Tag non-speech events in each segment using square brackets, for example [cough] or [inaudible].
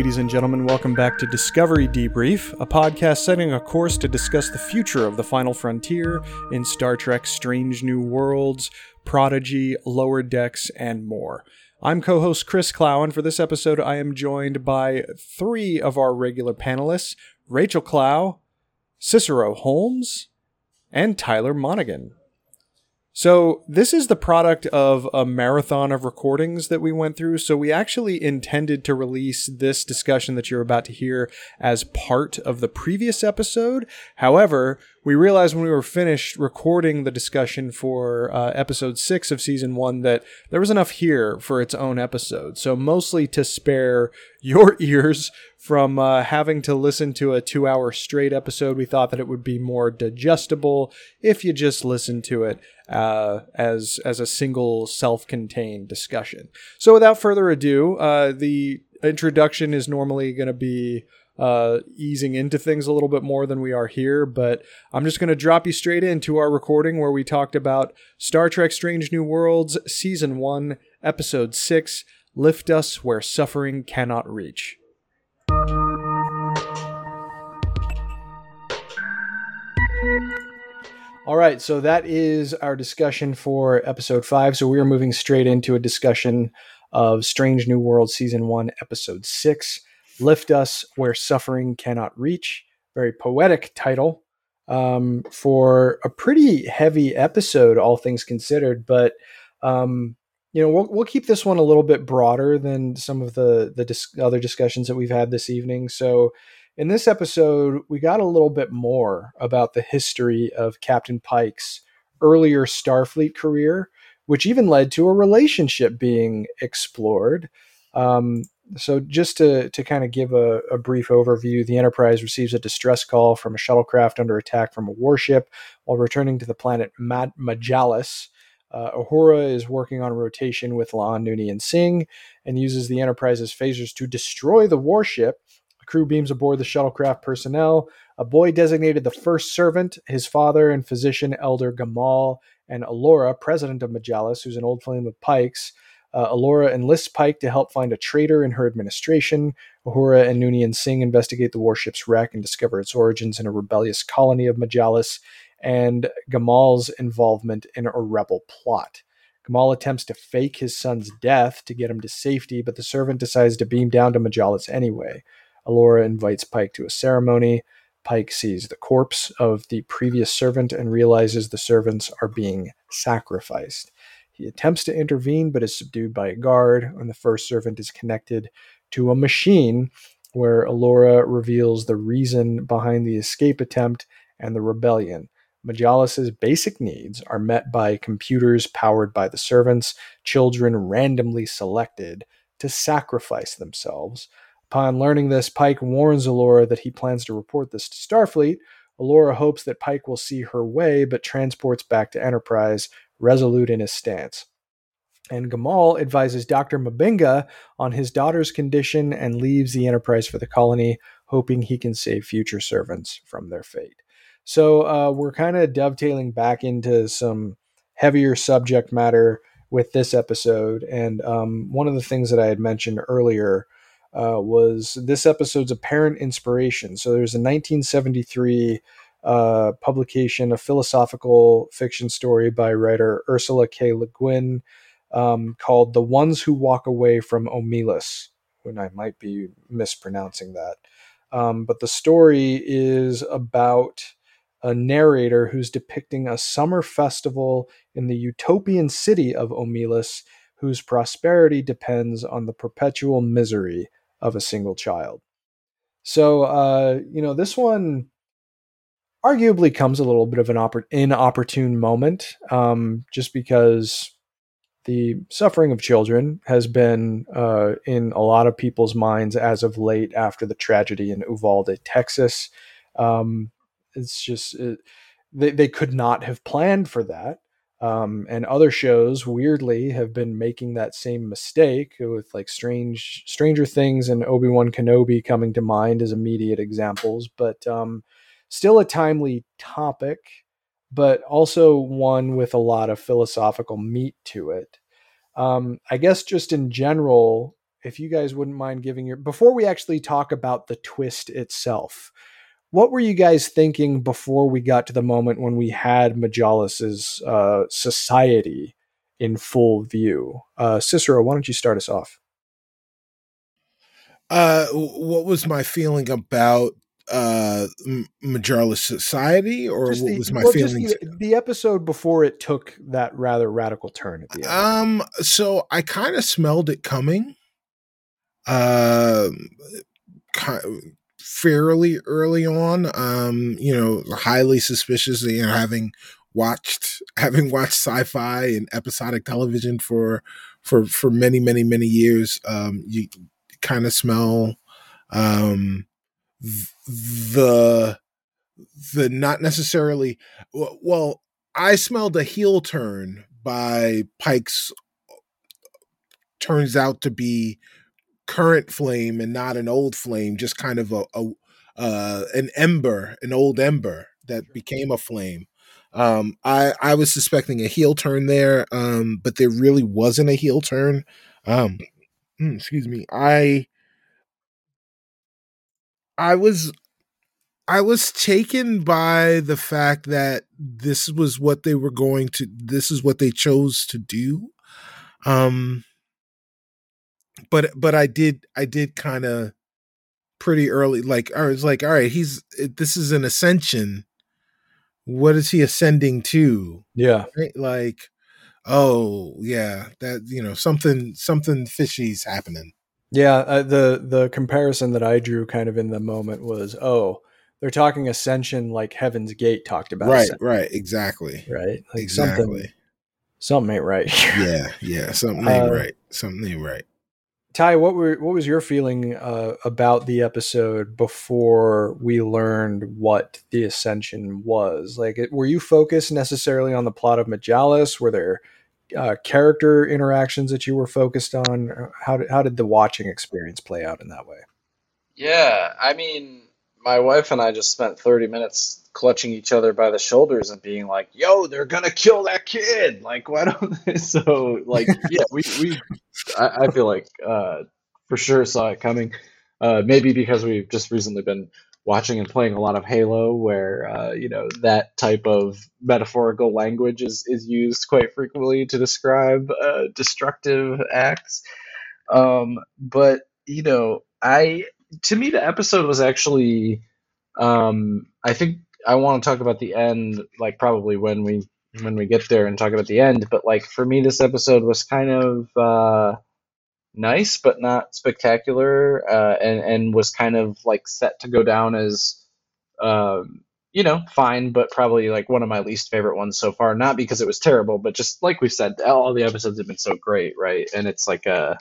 Ladies and gentlemen, welcome back to Discovery Debrief, a podcast setting a course to discuss the future of the final frontier in Star Trek Strange New Worlds, Prodigy, Lower Decks, and more. I'm co host Chris Clow, and for this episode, I am joined by three of our regular panelists Rachel Clow, Cicero Holmes, and Tyler Monaghan. So, this is the product of a marathon of recordings that we went through. So, we actually intended to release this discussion that you're about to hear as part of the previous episode. However, we realized when we were finished recording the discussion for uh, episode six of season one that there was enough here for its own episode. So, mostly to spare your [laughs] ears from uh, having to listen to a two hour straight episode, we thought that it would be more digestible if you just listen to it uh, as as a single self-contained discussion. So without further ado, uh, the introduction is normally going to be uh, easing into things a little bit more than we are here, but I'm just going to drop you straight into our recording where we talked about Star Trek Strange New Worlds, Season 1, Episode 6 Lift Us Where Suffering Cannot Reach. All right, so that is our discussion for episode five. So we are moving straight into a discussion of Strange New World season one, episode six Lift Us Where Suffering Cannot Reach. Very poetic title um, for a pretty heavy episode, all things considered. But, um, you know, we'll, we'll keep this one a little bit broader than some of the, the dis- other discussions that we've had this evening. So, in this episode, we got a little bit more about the history of Captain Pike's earlier Starfleet career, which even led to a relationship being explored. Um, so, just to, to kind of give a, a, brief overview, the Enterprise receives a distress call from a shuttlecraft under attack from a warship while returning to the planet Mad- Majalis. Uh, Uhura is working on rotation with La'an, Noonien, and Singh and uses the Enterprise's phasers to destroy the warship crew beams aboard the shuttlecraft personnel. A boy designated the first servant, his father and physician, Elder Gamal, and Alora, president of Majalis, who's an old flame of Pike's. Uh, Alora enlists Pike to help find a traitor in her administration. Uhura and Noonien Singh investigate the warship's wreck and discover its origins in a rebellious colony of Majalis, and Gamal's involvement in a rebel plot. Gamal attempts to fake his son's death to get him to safety, but the servant decides to beam down to Majalis anyway. Alora invites Pike to a ceremony. Pike sees the corpse of the previous servant and realizes the servants are being sacrificed. He attempts to intervene but is subdued by a guard, and the first servant is connected to a machine where Alora reveals the reason behind the escape attempt and the rebellion. Majalis's basic needs are met by computers powered by the servants, children randomly selected to sacrifice themselves Upon learning this, Pike warns Alora that he plans to report this to Starfleet. Alora hopes that Pike will see her way, but transports back to Enterprise, resolute in his stance. And Gamal advises Dr. M'Benga on his daughter's condition and leaves the Enterprise for the colony, hoping he can save future servants from their fate. So uh, we're kind of dovetailing back into some heavier subject matter with this episode. And um, one of the things that I had mentioned earlier uh, was this episode's apparent inspiration. So there's a 1973 uh, publication, a philosophical fiction story by writer Ursula K. Le Guin um, called The Ones Who Walk Away from Omelas, when I might be mispronouncing that. Um, but the story is about a narrator who's depicting a summer festival in the utopian city of Omelas, whose prosperity depends on the perpetual misery of a single child. So, uh, you know, this one arguably comes a little bit of an oppor- inopportune moment, um, just because the suffering of children has been uh, in a lot of people's minds as of late after the tragedy in Uvalde, Texas. Um, it's just it, they they could not have planned for that. Um, and other shows weirdly have been making that same mistake with like strange stranger things and obi-wan kenobi coming to mind as immediate examples. But um, still a timely topic but also one with a lot of philosophical meat to it. Um, i guess just in general if you guys wouldn't mind giving your before we actually talk about the twist itself, what were you guys thinking before we got to the moment when we had Majalis's uh, society in full view? Uh, Cicero, why don't you start us off? Uh, what was my feeling about uh Majerla Society, or what was my well, just feelings? The, the episode before it took that rather radical turn at the end. Um, so I kind of smelled it coming. Um, ki- fairly early on. Um, you know, highly suspicious. You know, having watched [laughs] having watched sci-fi and episodic television for for for many many many years. Um, you kind of smell um the the not necessarily well i smelled a heel turn by pike's turns out to be current flame and not an old flame just kind of a, a uh an ember an old ember that became a flame. Um i i was suspecting a heel turn there um but there really wasn't a heel turn. Um mm, excuse me. I i was I was taken by the fact that this was what they were going to this is what they chose to do. Um but but I did I did kind of pretty early like I was like all right, he's this is an ascension. What is he ascending to? yeah. Right? Like oh, yeah, that you know, something something fishy's happening. Yeah, uh, the the comparison that I drew kind of in the moment was, oh, they're talking ascension like Heaven's Gate talked about, Right, ascension, right, exactly. right? Like something, Exactly. something ain't right. Yeah, yeah, something [laughs] ain't Uh, right. Something ain't right. Ty, what were what was your feeling uh, about the episode before we learned what the ascension was? Like, it, were you focused necessarily on the plot of Majalis? Were there uh, character interactions that you were focused on? How did how did the watching experience play out in that way? Yeah, I mean, my wife and I just spent 30 minutes clutching each other by the shoulders and being like, "Yo, they're gonna kill that kid!" Like, why don't [laughs] they? So, like, yeah, we we I, I feel like uh, for sure saw it coming. Uh, maybe because we've just recently been watching and playing a lot of Halo, where uh, you know that type of metaphorical language is is used quite frequently to describe uh, destructive acts. Um, but you know, I to me the episode was actually um i think i want to talk about the end like probably when we when we get there and talk about the end but like for me this episode was kind of uh nice but not spectacular uh and and was kind of like set to go down as um you know fine but probably like one of my least favorite ones so far. Not because it was terrible but just like we said all the episodes have been so great right? And it's like a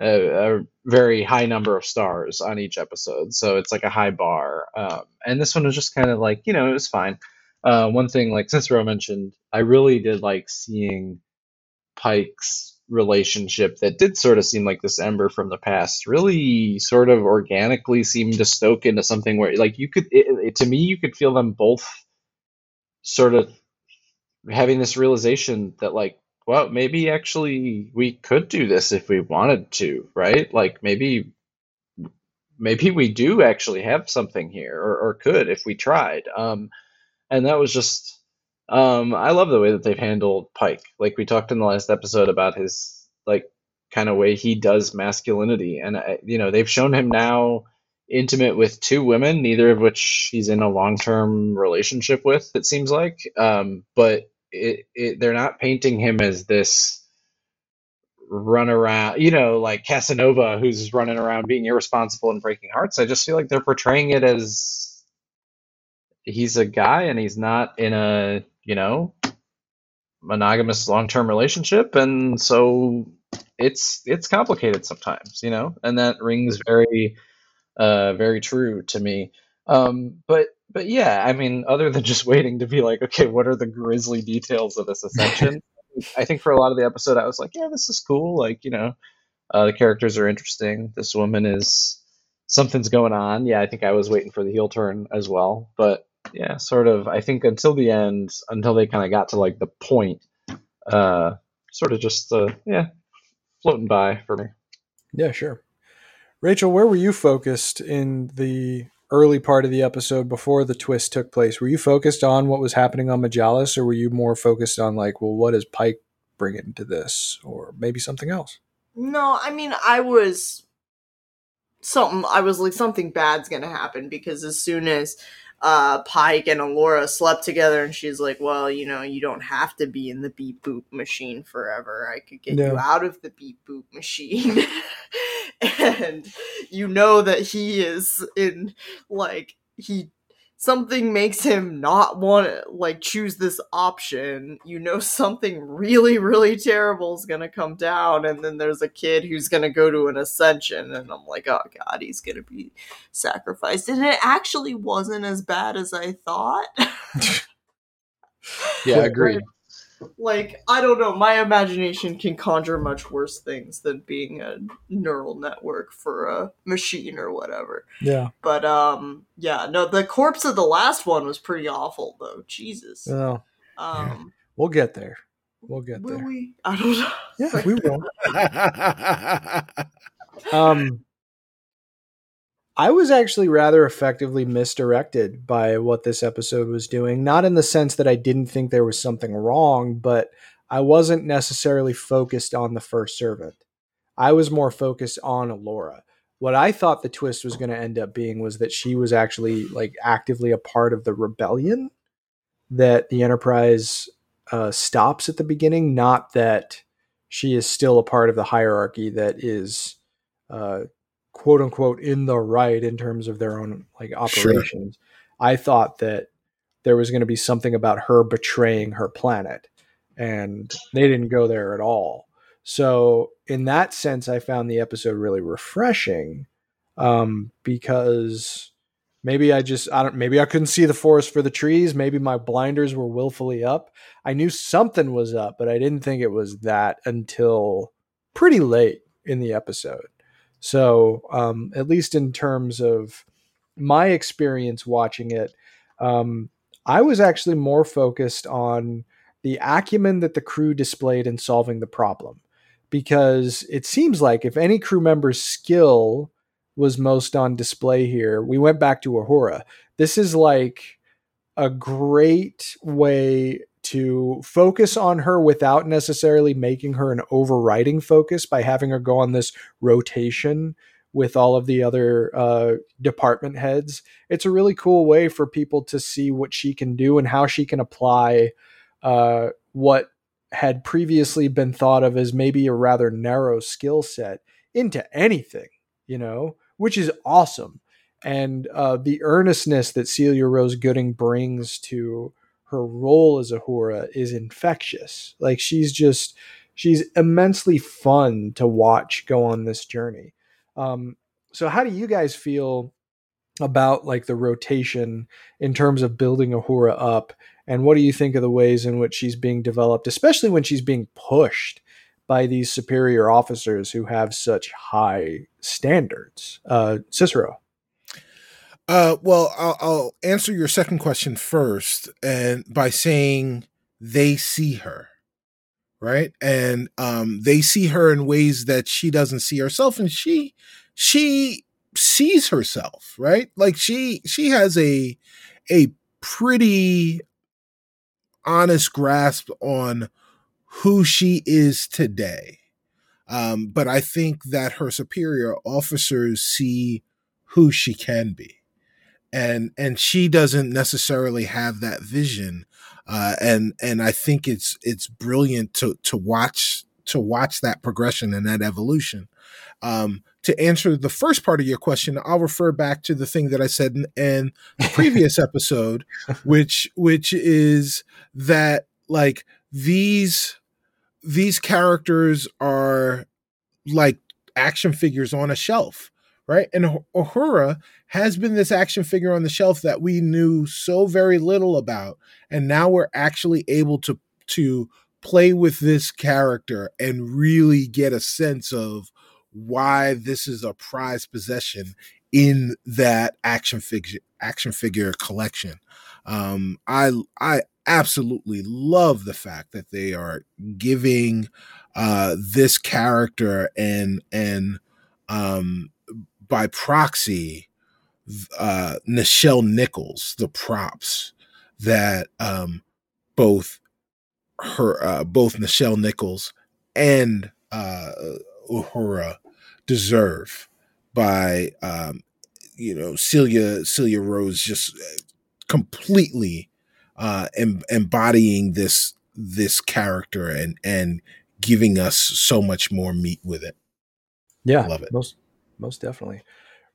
a, a very high number of stars on each episode, so it's like a high bar. Um, and this one was just kind of like you know it was fine. Uh, one thing, like Cicero mentioned, I really did like seeing Pike's relationship that did sort of seem like this ember from the past really sort of organically seemed to stoke into something where like you could it, it, to me you could feel them both sort of having this realization that like well, maybe actually we could do this if we wanted to, right? Like maybe maybe we do actually have something here or, or could if we tried. Um and that was just um I love the way that they've handled Pike. Like we talked in the last episode about his like kind of way he does masculinity and I, you know, they've shown him now intimate with two women, neither of which he's in a long-term relationship with it seems like. Um but it, it they're not painting him as this run around, you know, like Casanova who's running around being irresponsible and breaking hearts. I just feel like they're portraying it as he's a guy and he's not in a, you know, monogamous long-term relationship and so it's it's complicated sometimes, you know, and that rings very uh very true to me. Um but but yeah, I mean, other than [laughs] just waiting to be like, okay, what are the grisly details of this ascension? I think for a lot of the episode, I was like, yeah, this is cool. Like, you know, uh, the characters are interesting. This woman is something's going on. Yeah, I think I was waiting for the heel turn as well. But yeah, sort of. I think until the end, until they kind of got to like the point, uh, sort of just uh, yeah, floating by for me. Yeah, sure. Rachel, where were you focused in the early part of the episode before the twist took place? Were you focused on what was happening on Majalis, or were you more focused on like, well, what does Pike bring into this, or maybe something else? No, I mean, I was something. I was like, something bad's gonna happen because as soon as uh, Pike and Alora slept together, and she's like, "Well, you know, you don't have to be in the beep boop machine forever. I could get No. you out of the beep boop machine." [laughs] [laughs] and you know that he is in like he something makes him not want to like choose this option. You know [laughs] something really really terrible is going to come down and then there's a kid who's going to go to an ascension and i'm like oh god he's going to be sacrificed. And it actually wasn't as bad as i thought. [laughs] Yeah, agreed. Like i don't know my imagination can conjure much worse things than being a neural network for a machine or whatever Yeah. but um yeah no the corpse of the last one was pretty awful though jesus Well, um we'll get there. We'll get will there. we i don't know Yeah, we will. [laughs] Um, I was actually rather effectively misdirected by what this episode was doing. Not in the sense that I didn't think there was something wrong, but I wasn't necessarily focused on the first servant. I was more focused on Alora. What I thought the twist was going to end up being was that she was actually like actively a part of the rebellion that the Enterprise uh, stops at the beginning, not that she is still a part of the hierarchy that is uh, quote unquote in the right in terms of their own like Sure. operations. I thought that there was going to be something about her betraying her planet, and they didn't go there at all. So, in that sense, I found the episode really refreshing um, because maybe I just I don't maybe I couldn't see the forest for the trees. Maybe my blinders were willfully up. I knew something was up, but I didn't think it was that until pretty late in the episode. So, um, at least in terms of my experience watching it, um, I was actually more focused on the acumen that the crew displayed in solving the problem. Because it seems like if any crew member's skill was most on display here, we went back to Uhura. This is like a great way to focus on her without necessarily making her an overriding focus by having her go on this rotation with all of the other uh, department heads. It's a really cool way for people to see what she can do and how she can apply uh, what had previously been thought of as maybe a rather narrow skill set into anything, you know, which is awesome. And uh, the earnestness that Celia Rose Gooding brings to her role as Uhura is infectious. Like she's just, she's immensely fun to watch go on this journey. Um, so, how do you guys feel about like the rotation in terms of building Ahura up? And what do you think of the ways in which she's being developed, especially when she's being pushed by these superior officers who have such high standards? Uh, Cicero. Uh, well, I'll, I'll answer your second question first, and by saying they see her, right, and um, they see her in ways that she doesn't see herself, and she she sees herself, right? Like she she has a a pretty honest grasp on who she is today. Um, but I think that her superior officers see who she can be and and she doesn't necessarily have that vision uh and and i think it's it's brilliant to to watch to watch that progression and that evolution. Um to answer the first part of your question i'll refer back to the thing that i said in, in the previous [laughs] episode which which is that like these these characters are like action figures on a shelf right? And Uhura has been this action figure on the shelf that we knew so very little about and now we're actually able to to play with this character and really get a sense of why this is a prized possession in that action figure action figure collection. Um i i absolutely love the fact that they are giving uh this character and and um, by proxy, uh, Nichelle Nichols, the props that um, both her, uh, both Nichelle Nichols and uh, Uhura deserve by um, you know Celia Celia Rose just uh, completely uh, em- embodying this this character and and giving us so much more meat with it. Yeah, love it. Most most definitely.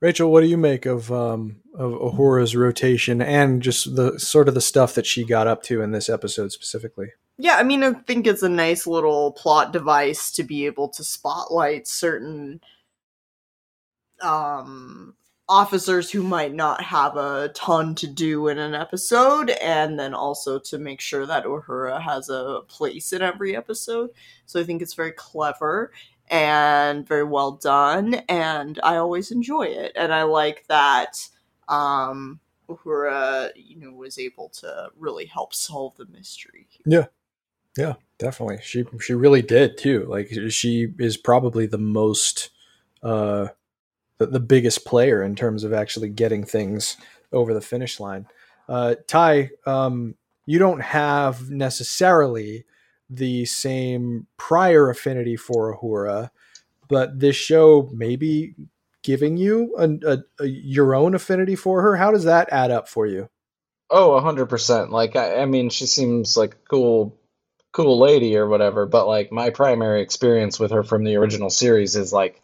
Rachel, what do you make of um, of Uhura's rotation and just the sort of the stuff that she got up to in this episode specifically? Yeah, I mean, I think it's a nice little plot device to be able to spotlight certain um officers who might not have a ton to do in an episode, and then also to make sure that Uhura has a place in every episode. So I think it's very clever and very well done, and I always enjoy it. And I like that um, Uhura, you know, was able to really help solve the mystery. Yeah, yeah, definitely. She she really did too. Like she is probably the most. Uh, the, the biggest player in terms of actually getting things over the finish line. Uh, Ty, um, you don't have necessarily the same prior affinity for Uhura, but this show maybe giving you a, a, a, your own affinity for her. How does that add up for you? Oh, a hundred percent. Like, I, I mean, she seems like a cool, cool lady or whatever. But like, my primary experience with her from the original series is like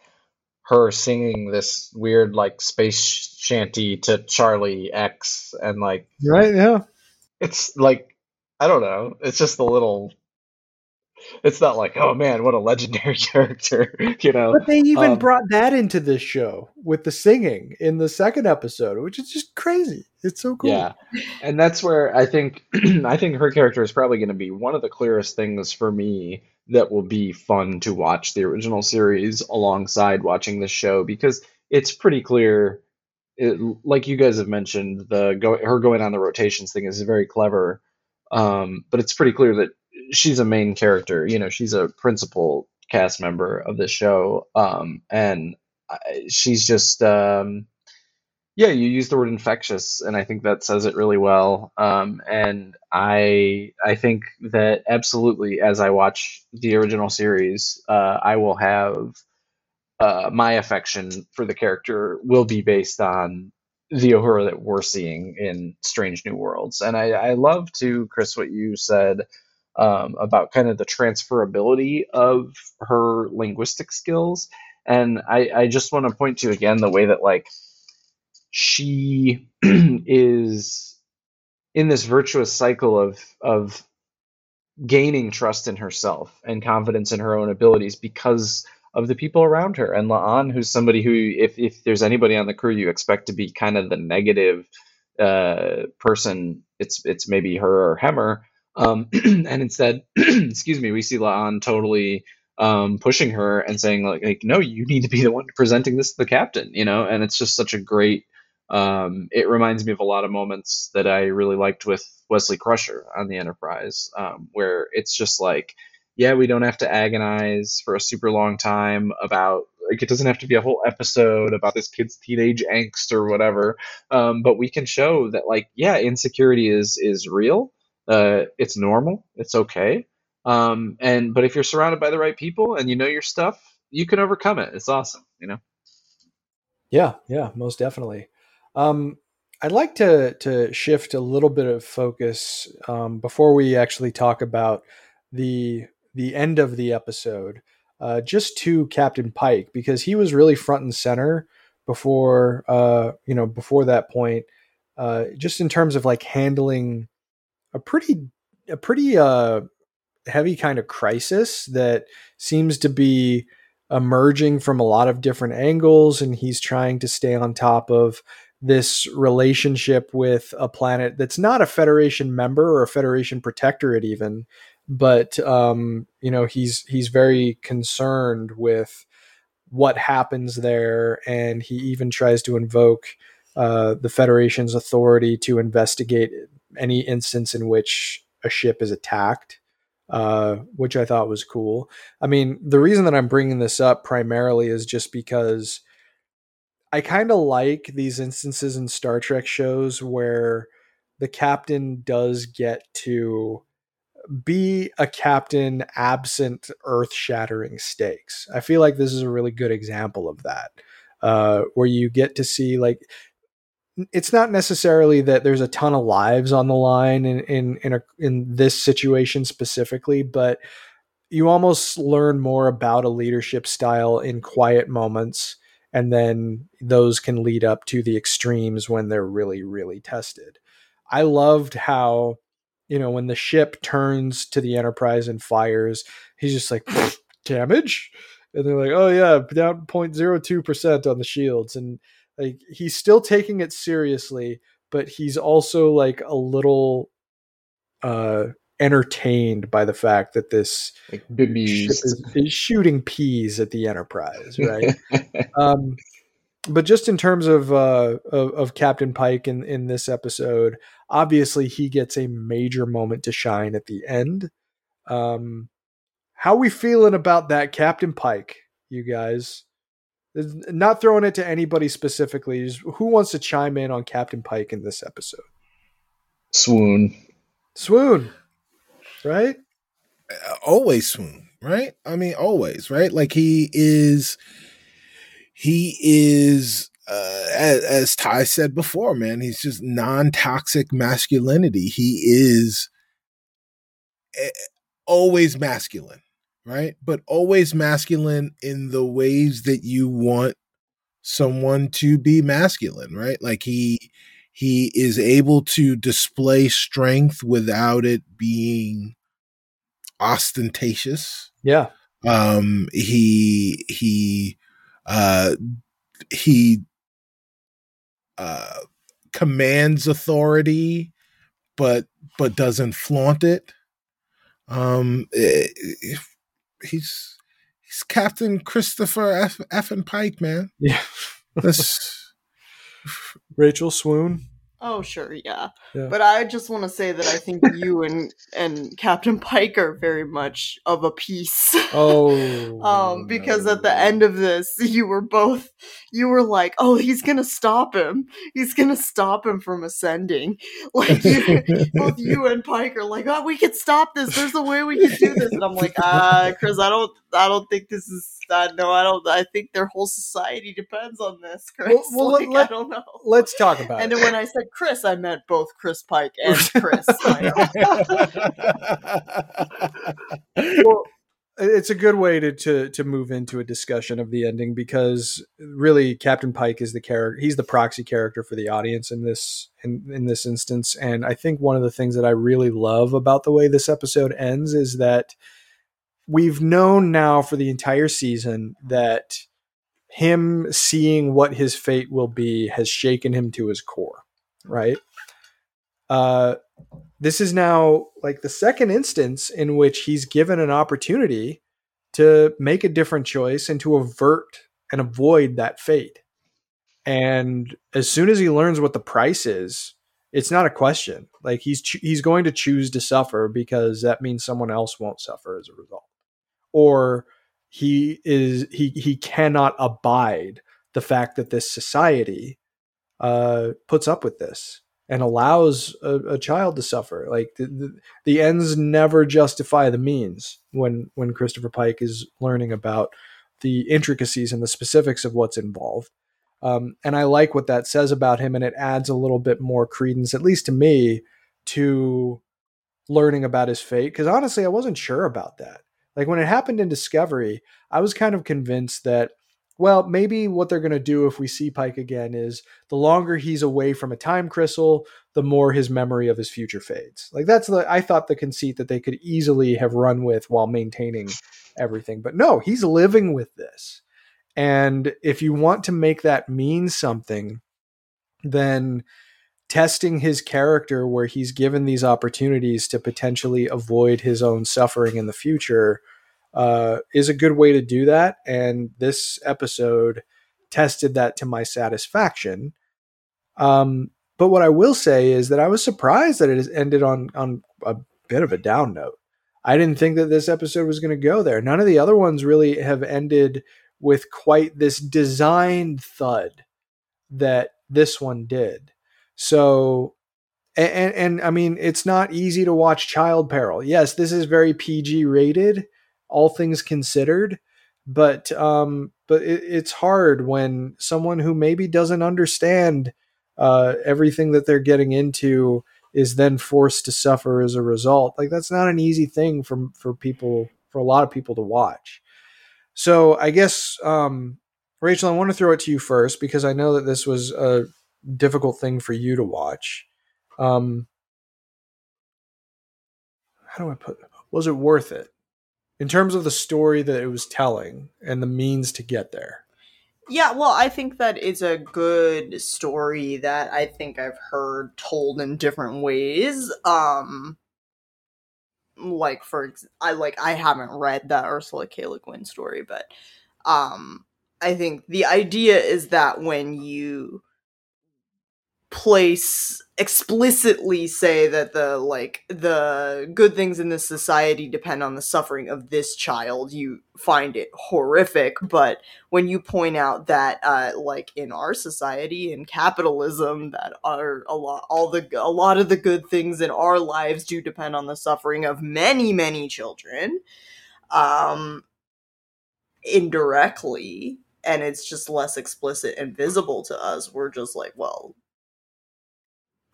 her singing this weird like space shanty to Charlie X and like right yeah it's like I don't know it's just a little it's not like oh man what a legendary [laughs] character you know? But they even um, brought that into this show with the singing in the second episode which is just crazy. It's so cool. Yeah. And that's where I think [clears throat] I think her character is probably going to be one of the clearest things for me that will be fun to watch the original series alongside watching this show because it's pretty clear it, like you guys have mentioned the go, her going on the rotations thing is very clever. Um, but it's pretty clear that she's a main character you know she's a principal cast member of the show um, and she's just um, yeah, you use the word infectious, and I think that says it really well. Um, and I I think that absolutely, as I watch the original series, uh, I will have uh, my affection for the character will be based on the Uhura that we're seeing in Strange New Worlds. And I, I love to Chris what you said um, about kind of the transferability of her linguistic skills. And I, I just want to point to again the way that like she [clears throat] is in this virtuous cycle of of gaining trust in herself and confidence in her own abilities because of the people around her. And La'an, who's somebody who, if, if there's anybody on the crew you expect to be kind of the negative uh, person, it's it's maybe her or Hemmer. Um, [clears throat] and instead, [clears throat] excuse me, we see La'an totally um, pushing her and saying like, like, no, you need to be the one presenting this to the captain, you know. And it's just such a great um, it reminds me of a lot of moments that I really liked with Wesley Crusher on the Enterprise, um, where it's just like, yeah, we don't have to agonize for a super long time about like it doesn't have to be a whole episode about this kid's teenage angst or whatever, um, but we can show that like yeah, insecurity is is real, uh, it's normal, it's okay, um, and but if you're surrounded by the right people and you know your stuff, you can overcome it. It's awesome, you know. Yeah, yeah, most definitely. Um, I'd like to to shift a little bit of focus um, before we actually talk about the the end of the episode, uh, just to Captain Pike because he was really front and center before uh, you know before that point, uh, just in terms of like handling a pretty a pretty uh, heavy kind of crisis that seems to be emerging from a lot of different angles, and he's trying to stay on top of this relationship with a planet that's not a Federation member or a Federation protectorate, even, but um, you know he's he's very concerned with what happens there, and he even tries to invoke uh, the Federation's authority to investigate any instance in which a ship is attacked. uh, which I thought was cool. I mean, the reason that I'm bringing this up primarily is just because I kind of like these instances in Star Trek shows where the captain does get to be a captain absent earth shattering stakes. I feel like this is a really good example of that, uh, where you get to see like it's not necessarily that there's a ton of lives on the line in in in, a, in this situation specifically, but you almost learn more about a leadership style in quiet moments and then those can lead up to the extremes when they're really really tested. I loved how you know when the ship turns to the Enterprise and fires, he's just like damage and they're like, "Oh yeah, down 0.02% on the shields." And like he's still taking it seriously, but he's also like a little uh entertained by the fact that this Like is, is shooting peas at the Enterprise, right? [laughs] um, but just in terms of, uh, of of Captain Pike in in this episode, obviously he gets a major moment to shine at the end. Um, how we feeling about that, Captain Pike? You guys, not throwing it to anybody specifically. Just who wants to chime in on Captain Pike in this episode? Swoon. Swoon, right? always swoon, right? I mean, always, right? Like he is, he is, uh, as, as Ty said before, man, he's just non toxic masculinity. He is eh, always masculine, right? But always masculine in the ways that you want someone to be masculine, right? Like he, he is able to display strength without it being ostentatious. Yeah, Um, he he uh, he uh, commands authority, but but doesn't flaunt it. Um, eh, eh, he's he's Captain Christopher F. F. and Pike, man. yeah. That's [laughs] Rachel Swoon. Oh sure, yeah. Yeah. But I just want to say that I think you and and Captain Pike are very much of a piece. [laughs] Oh, um because at the end of this you were both you were like oh he's gonna stop him he's gonna stop him from ascending [laughs] like you, both you and pike are like oh we can stop this there's a way we can do this and i'm like ah chris i don't i don't think this is uh, no i don't i think their whole society depends on this [laughs] chris Well- well, like, let- i don't know let's talk about it. and it. then when i said chris i meant both chris pike and chris [laughs] well, it's a good way to, to to move into a discussion of the ending because really Captain Pike is the character. He's the proxy character for the audience in this in, in this instance, and I think one of the things that I really love about the way this episode ends is that we've known now for the entire season that him seeing what his fate will be has shaken him to his core, right? Uh, this is now like the second instance in which he's given an opportunity to make a different choice and to avert and avoid that fate. And as soon as he learns what the price is, it's not a question. Like he's ch- he's going to choose to suffer because that means someone else won't suffer as a result. Or he is he he cannot abide the fact that this society uh, puts up with this and allows a, a child to suffer. Like the, the, the ends never justify the means when when Christopher Pike is learning about the intricacies and the specifics of what's involved. Um, and I like what that says about him, and it adds a little bit more credence, at least to me, to learning about his fate. Because honestly, I wasn't sure about that. Like when it happened in Discovery, I was kind of convinced that, well, maybe what they're going to do if we see Pike again is the longer he's away from a time crystal, the more his memory of his future fades. Like that's the I thought the conceit that they could easily have run with while maintaining everything. But no, he's living with this. And if you want to make that mean something, then testing his character where he's given these opportunities to potentially avoid his own suffering in the future uh, is a good way to do that. And this episode tested that to my satisfaction. Um, but what I will say is that I was surprised that it has ended on on a bit of a down note. I didn't think that this episode was going to go there. None of the other ones really have ended with quite this designed thud that this one did. So and, and, and I mean it's not easy to watch Child Peril. Yes, this is very PG rated, all things considered, but um but it, it's hard when someone who maybe doesn't understand uh, everything that they're getting into is then forced to suffer as a result. Like that's not an easy thing for for people for a lot of people to watch. So I guess um, Rachel, I want to throw it to you first because I know that this was a difficult thing for you to watch. Um, how do I put? Was it worth it in terms of the story that it was telling and the means to get there? Yeah, well, I think that it's a good story that I think I've heard told in different ways. Um like for I like I haven't read that Ursula K. Le Guin story, but um I think the idea is that when you place explicitly say that the like the good things in this society depend on the suffering of this child. You find it horrific but when you point out that uh like in our society in capitalism that are a lot all the a lot of the good things in our lives do depend on the suffering of many many children um indirectly and it's just less explicit and visible to us we're just like well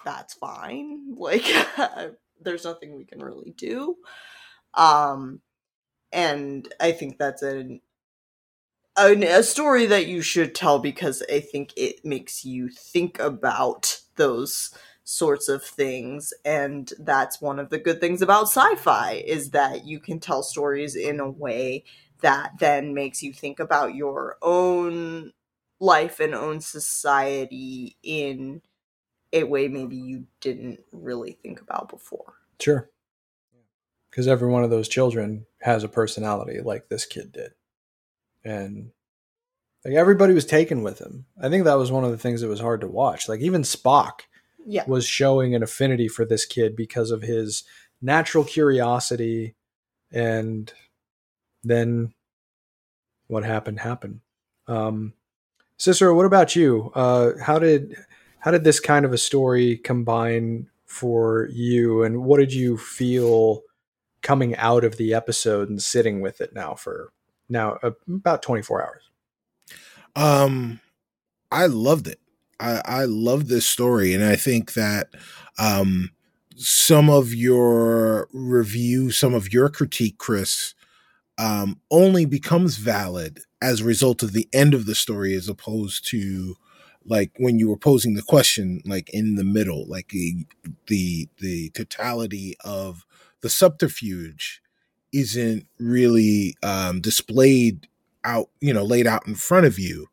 that's fine. [laughs] Like, there's nothing we can really do. Um, and I think that's an, a, a story that you should tell because I think it makes you think about those sorts of things and that's one of the good things about sci-fi is that you can tell stories in a way that then makes you think about your own life and own society in a way maybe you didn't really think about before. Sure. Because every one of those children has a personality like this kid did. And like everybody was taken with him. I think that was one of the things that was hard to watch. Like even Spock yeah. was showing an affinity for this kid because of his natural curiosity and then what happened happened. Um Cicero, what about you? Uh how did how did this kind of a story combine for you? And what did you feel coming out of the episode and sitting with it now for now uh, about 24 hours? Um i loved it. I i love this story and i think that um some of your review some of your critique chris um only becomes valid as a result of the end of the story as opposed to like when you were posing the question like in the middle like the the the totality of the subterfuge isn't really um displayed out you know laid out in front of you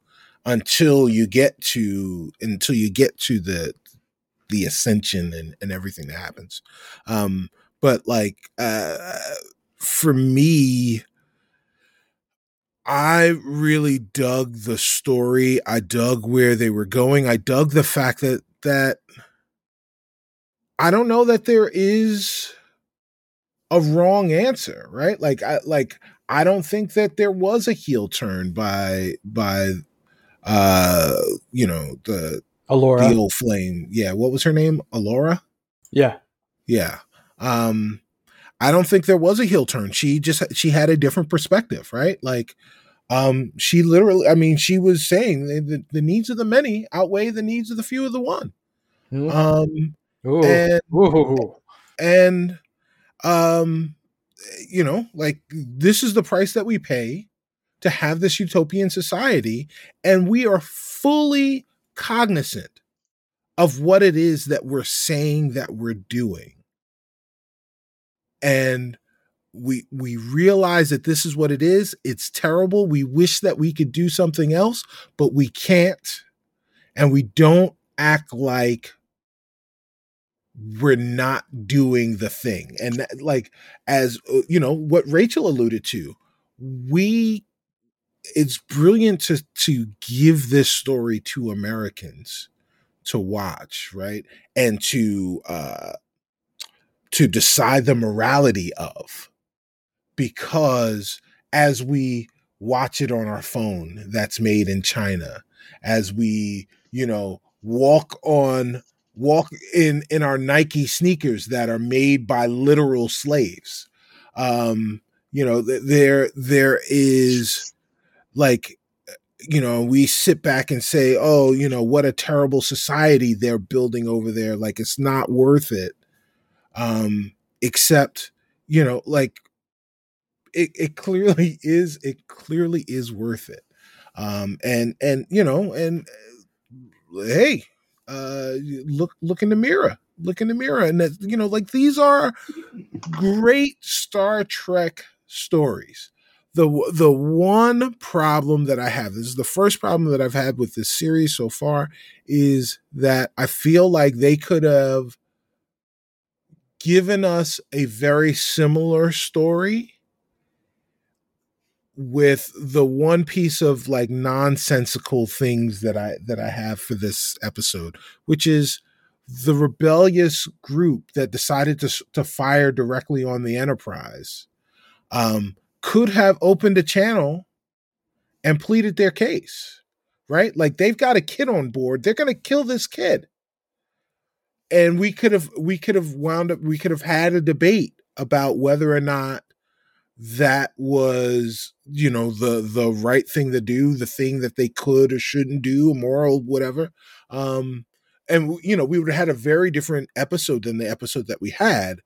until you get to until you get to the the ascension and and everything that happens. Um but like uh for me I really dug the story. I dug where they were going. I dug the fact that that I don't know that there is a wrong answer, right? Like I like I don't think that there was a heel turn by by uh you know the Alora the old flame. Yeah, what was her name? Alora? Yeah. Yeah. Um I don't think there was a heel turn. She just she had a different perspective, right? Like um she literally I mean she was saying the, the needs of the many outweigh the needs of the few of the one. Mm. Um Ooh. and Ooh. and um you know, like this is the price that we pay to have this utopian society and we are fully cognizant of what it is that we're saying that we're doing and we we realize that this is what it is. It's terrible. We wish that we could do something else but we can't. And we don't act like we're not doing the thing. And that, like as uh, you know what rachel alluded to we it's brilliant to to give this story to americans to watch right? And to uh to decide the morality of because as we watch it on our phone that's made in China, as we, you know, walk on walk in in our Nike sneakers that are made by literal slaves. Um, you know, th- there there is like you know, we sit back and say, "Oh, you know, what a terrible society they're building over there. Like it's not worth it." Um, except, you know, like it, it clearly [laughs] is it clearly is worth it. Um, and and you know, and uh, hey, uh, look look in the mirror, look in the mirror, and that you know, like these are great Star Trek stories. The the one problem that I have, this is the first problem that I've had with this series so far, is that I feel like they could have given us a very similar story with the one piece of like nonsensical things that I that I have for this episode, which is the rebellious group that decided to to fire directly on the Enterprise um, could have opened a channel and pleaded their case, right? Like they've got a kid on board, they're going to kill this kid, and we could have we could have wound up we could have had a debate about whether or not that was you know the the right thing to do the thing that they could or shouldn't do moral whatever. Um and you know we would have had a very different episode than the episode that we had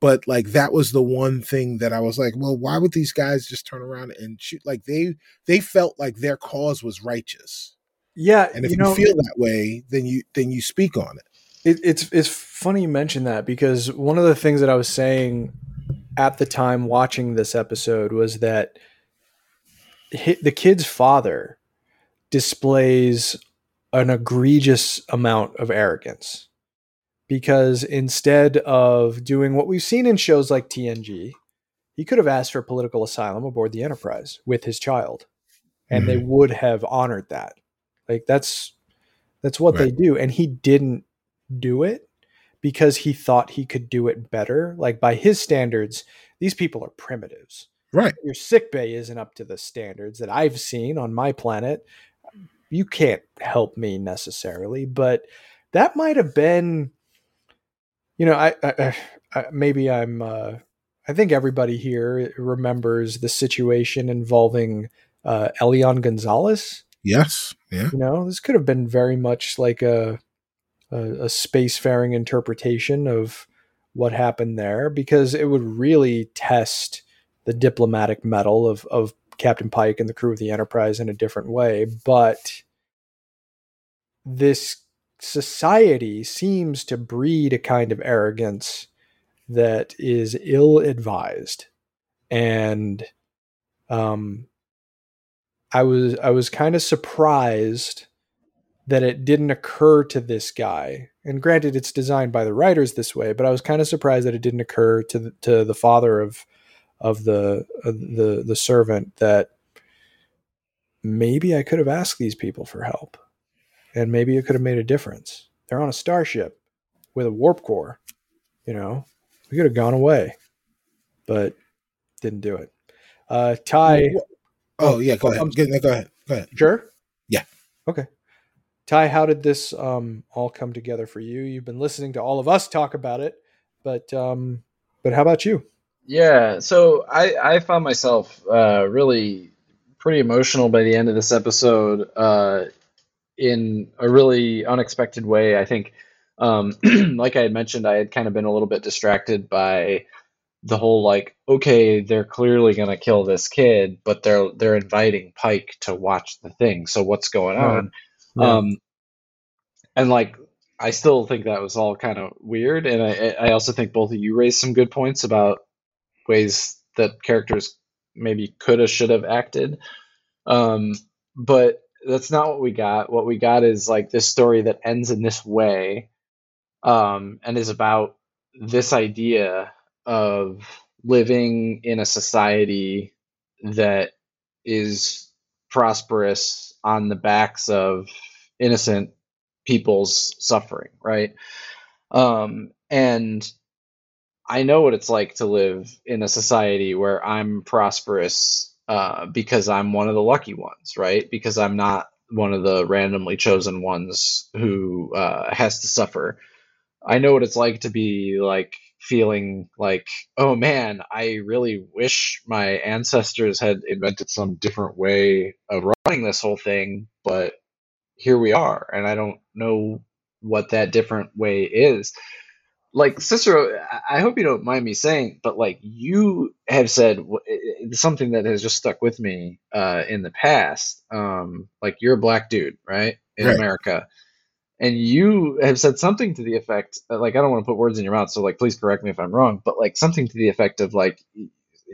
but like that was the one thing that i was like well why would these guys just turn around and shoot? Like they they felt like their cause was righteous. Yeah, and if you you, know, feel that way then you then you speak on it It, it's it's funny you mention that because one of the things that I was saying at the time watching this episode was that the kid's father displays an egregious amount of arrogance because instead of doing what we've seen in shows like TNG, he could have asked for political asylum aboard the Enterprise with his child, and they mm-hmm. would have honored that. Like that's that's what they do, and he didn't do it because he thought he could do it better. Like by his standards, these people are primitives. right Your sick bay isn't up to the standards that I've seen on my planet. You can't help me necessarily, but that might have been, you know, I, I, I maybe I'm. Uh, I think everybody here remembers the situation involving uh, Elian Gonzalez yes yeah you know this could have been very much like a a, a spacefaring interpretation of what happened there because it would really test the diplomatic mettle of of Captain Pike and the crew of the Enterprise in a different way. But this society seems to breed a kind of arrogance that is ill advised and um I was I was kind of surprised that it didn't occur to this guy. And granted, it's designed by the writers this way, but I was kind of surprised that it didn't occur to the, to the father of of the of the the servant that maybe I could have asked these people for help, and maybe it could have made a difference. They're on a starship with a warp core, you know. We could have gone away, but didn't do it. Uh, Ty. oh yeah go ahead I'm- go, go ahead go ahead Sure. Yeah. Okay. Ty, how did this um, all come together for you? You've been listening to all of us talk about it, but um, but how about you? Yeah, so I I found myself uh, really pretty emotional by the end of this episode uh, in a really unexpected way. I think, um, [clears throat] like I had mentioned, I had kind of been a little bit distracted by the whole like, okay, they're clearly gonna kill this kid, but they're they're inviting Pike to watch the thing. So what's going on? Yeah. Um, and like, I still think that was all kind of weird. And I, I also think both of you raised some good points about ways that characters maybe could have, should have acted. Um, but that's not what we got. What we got is like this story that ends in this way, um, and is about this idea of living in a society that is prosperous on the backs of innocent people's suffering, right? Um, and I know what it's like to live in a society where I'm prosperous uh, because I'm one of the lucky ones, right? Because I'm not one of the randomly chosen ones who uh, has to suffer. I know what it's like to be like feeling like, oh man, I really wish my ancestors had invented some different way of running this whole thing, but here we are, and I don't know what that different way is. Like Cicero, I hope you don't mind me saying, but like you have said something that has just stuck with me uh, in the past. Um, like you're a black dude, right, in right. America and you have said something to the effect like i don't want to put words in your mouth so like please correct me if i'm wrong but like something to the effect of like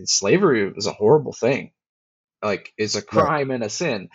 slavery was a horrible thing like it's a crime right. and a sin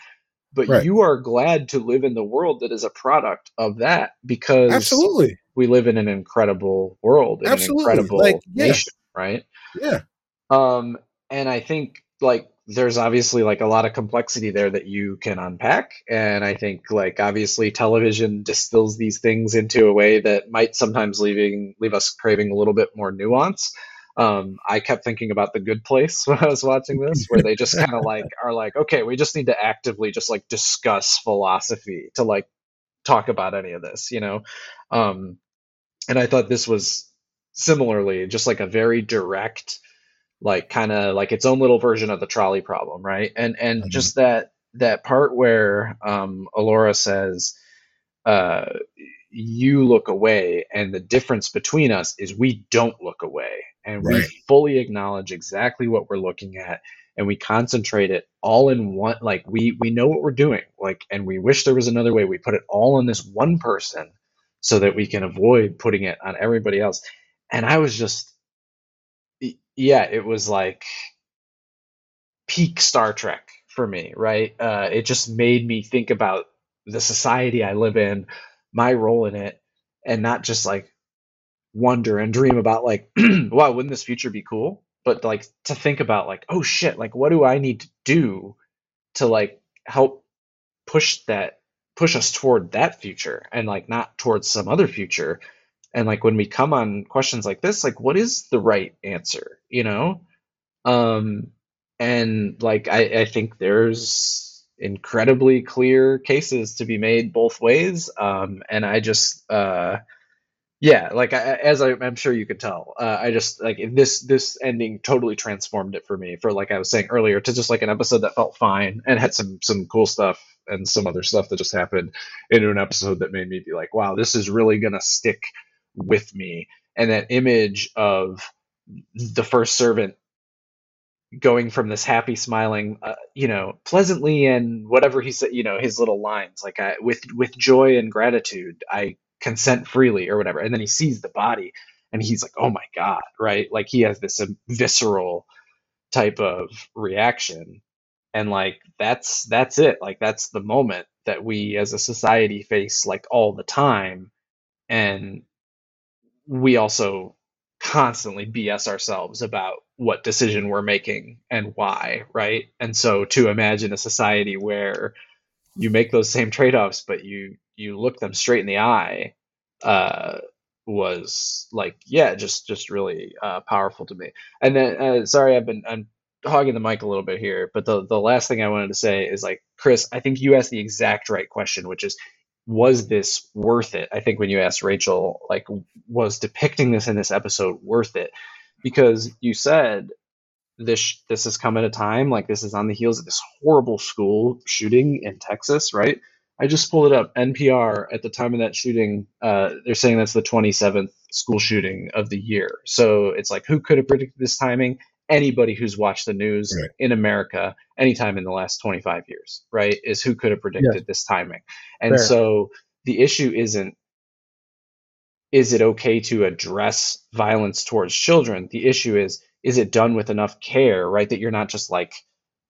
but right. you are glad to live in the world that is a product of that because absolutely we live in an incredible world in absolutely. an incredible like, yeah. nation right yeah um and i think like there's obviously like a lot of complexity there that you can unpack. And i think like obviously television distills these things into a way that might sometimes leaving leave us craving a little bit more nuance. Um, i kept thinking about the good place [laughs] when i was watching this where they just kind of [laughs] like are like okay we just need to actively just like discuss philosophy to like talk about any of this you know? Um, and i thought this was similarly just like a very direct like kind of like its own little version of the trolley problem, right? And and mm-hmm. just that that part where um, Alora says, uh, "You look away," and the difference between us is we don't look away, and right. we fully acknowledge exactly what we're looking at, and we concentrate it all in one. Like we we know what we're doing, like, and we wish there was another way. We put it all on this one person so that we can avoid putting it on everybody else. And I was just yeah, it was like peak Star Trek for me, right? Uh, it just made me think about the society I live in, my role in it, and not just like wonder and dream about like, [clears throat] wow, wouldn't this future be cool? But like to think about like, oh shit, like what do I need to do to like help push that push us toward that future and like not towards some other future and like when we come on questions like this like what is the right answer you know? Um and like i i think there's incredibly clear cases to be made both ways. Um and i just uh yeah like I, as I, am sure you could tell uh, i just like this this ending totally transformed it for me for like i was saying earlier to just like an episode that felt fine and had some some cool stuff and some other stuff that just happened into an episode that made me be like wow this is really gonna stick with me. And that image of the first servant going from this happy smiling uh, you know pleasantly and whatever he said you know his little lines like I, with with joy and gratitude i consent freely or whatever. And then he sees the body and he's like oh my god right? Like he has this um, visceral type of reaction. And like that's that's it. Like that's the moment that we as a society face like all the time. And we also constantly BS ourselves about what decision we're making and why, right? And so to imagine a society where you make those same trade-offs, but you you look them straight in the eye, uh, was like, yeah, just just really uh, powerful to me. And then, uh, sorry, I've been I'm hogging the mic a little bit here, but the the last thing I wanted to say is like, Chris, I think you asked the exact right question, which is was this worth it? I think when you asked Rachel, like, was depicting this in this episode worth it? Because you said this this has come at a time like this is on the heels of this horrible school shooting in Texas, right? I just pulled it up. NPR at the time of that shooting, uh, they're saying that's the 27th school shooting of the year. So it's like, who could have predicted this timing? Anybody who's watched the news right. in America anytime in the last 25 years, right? Is who could have predicted this timing. And Fair. so the issue isn't is it okay to address violence towards children? The issue is is it done with enough care, right? That you're not just like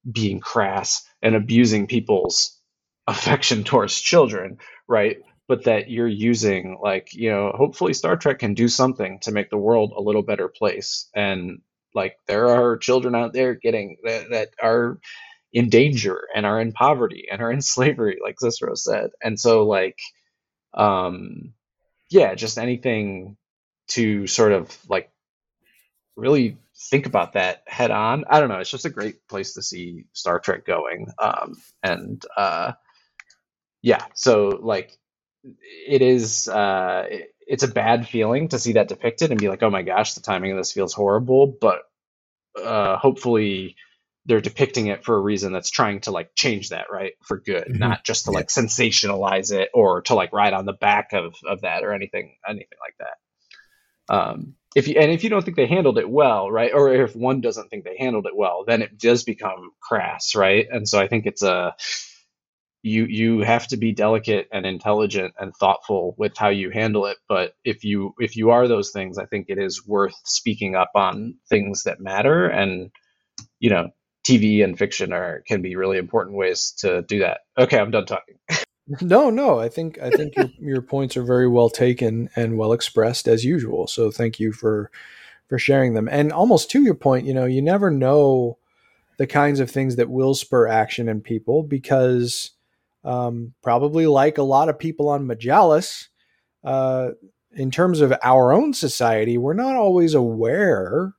being crass and abusing people's [laughs] affection towards children, right? But that you're using like, you know, hopefully Star Trek can do something to make the world a little better place. And like there are children out there getting that, that are in danger and are in poverty and are in [laughs] slavery, like Cicero said. And so like um yeah, just anything to sort of like really think about that head on. I don't know. It's just a great place to see Star Trek going. Um, and uh, yeah, so like it is. Uh, it, it's a bad feeling to see that depicted and be like, oh my gosh, the timing of this feels horrible. But uh, hopefully they're depicting it for a reason that's trying to like change that right for good mm-hmm. not just to yeah. like sensationalize it or to like ride on the back of of that or anything anything like that um if you and if you don't think they handled it well right or if one doesn't think they handled it well then it does become crass right and so i think it's a you you have to be delicate and intelligent and thoughtful with how you handle it. But if you if you are those things i think it is worth speaking up on things that matter. And you know tv and fiction are can be really important ways to do that. Okay i'm done talking. [laughs] No no i think i think your, your points are very well taken and well expressed as usual. So thank you for for sharing them. And almost to your point you know you never know the kinds of things that will spur action in people because um, probably like a lot of people on Majalis, uh, in terms of our own society, we're not always aware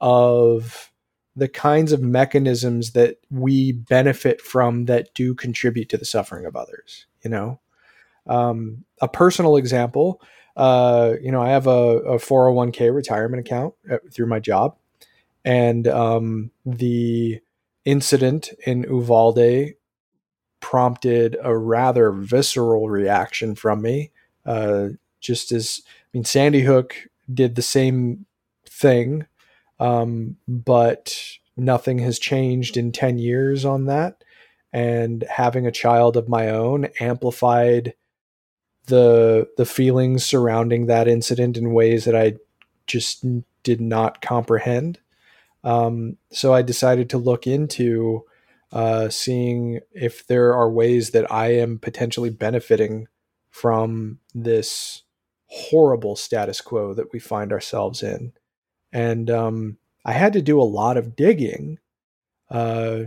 of the kinds of mechanisms that we benefit from that do contribute to the suffering of others. You know, um, a personal example. Uh, you know, I have a, a 401k retirement account at, through my job, and um, the incident in Uvalde prompted a rather visceral reaction from me. Uh, just as I mean, Sandy Hook did the same thing, um, but nothing has changed in 10 years on that. And having a child of my own amplified the the feelings surrounding that incident in ways that I just did not comprehend. Um, so I decided to look into uh, seeing if there are ways that I am potentially benefiting from this horrible status quo that we find ourselves in. And um, I had to do a lot of digging, uh,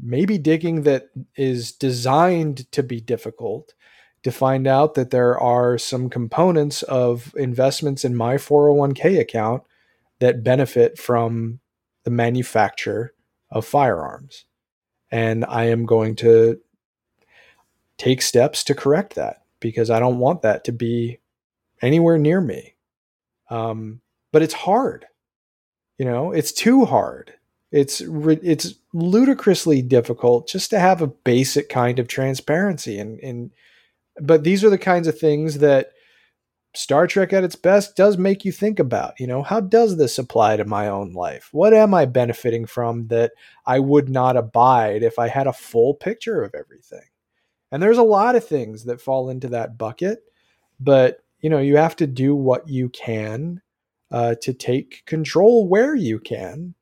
maybe digging that is designed to be difficult to find out that there are some components of investments in my 401k account that benefit from the manufacture of firearms and I am going to take steps to correct that because I don't want that to be anywhere near me. Um, but it's hard, you know, it's too hard. It's it's ludicrously difficult just to have a basic kind of transparency and and but these are the kinds of things that Star Trek at its best does make you think about, you know, how does this apply to my own life? What am I benefiting from that I would not abide if I had a full picture of everything? And there's a lot of things that fall into that bucket, but you know, you have to do what you can uh, to take control where you can.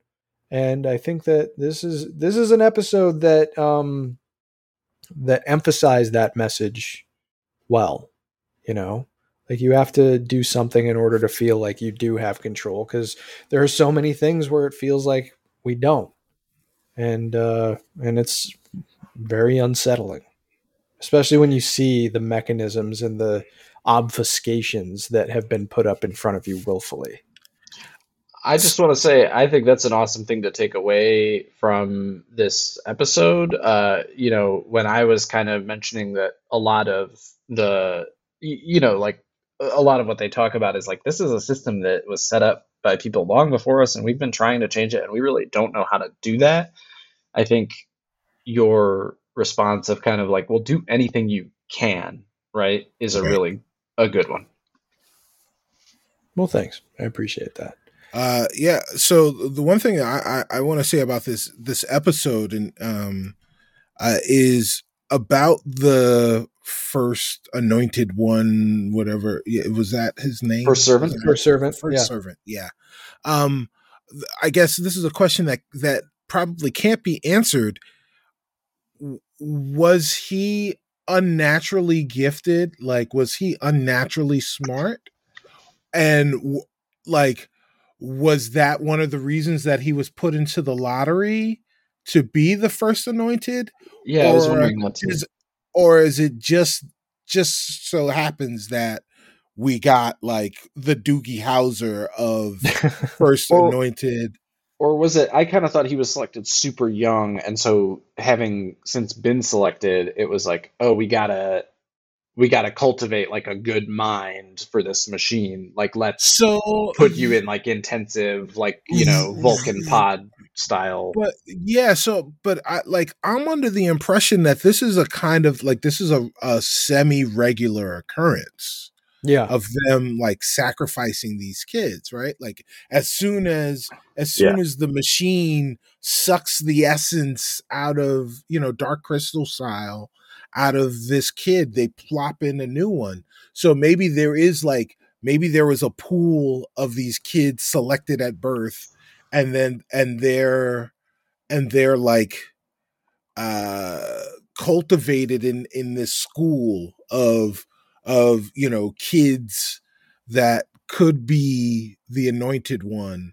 And I think that this is this is an episode that um, that emphasized that message well. You know, like you have to do something in order to feel like you do have control because there are so many things where it feels like we don't. And uh and it's very unsettling. Especially when you see the mechanisms and the obfuscations that have been put up in front of you willfully. I just want to say I think that's an awesome thing to take away from this episode. Uh, you know, when I was kind of mentioning that a lot of the you know like a lot of what they talk about is like this is a system that was set up by people long before us and we've been trying to change it and we really don't know how to do that. I think your response of kind of like well do anything you can right is a really a good one. Well thanks. I appreciate that. Uh yeah so the one thing i i, I want to say about this this episode and um uh, is about the first anointed one, whatever. Yeah, was that his name? First servant. First servant. First yeah. servant. Yeah. Um, I guess this is a question that that probably can't be answered. Was he unnaturally gifted? Like, was he unnaturally smart? And like, was that one of the reasons that he was put into the lottery to be the first anointed? Yeah, or I was wondering that too. Is, or is it just just so happens that we got like the Doogie Howser of [laughs] first Or- anointed. Or was it? I kind of thought he was selected super young, and so having since been selected, it was like, oh, we gotta, we gotta cultivate like a good mind for this machine. Like, let's So put you in like intensive, like you know, Vulcan pod style. But yeah, so but I like I'm under the impression that this is a kind of like this is a, a semi regular occurrence yeah. of them like sacrificing these kids, right? Like as soon as as soon as the machine sucks the essence out of you know Dark Crystal style out of this kid, they plop in a new one. So maybe there is like maybe there was a pool of these kids selected at birth and then and they're and they're like uh cultivated in in this school of of you know kids that could be the anointed one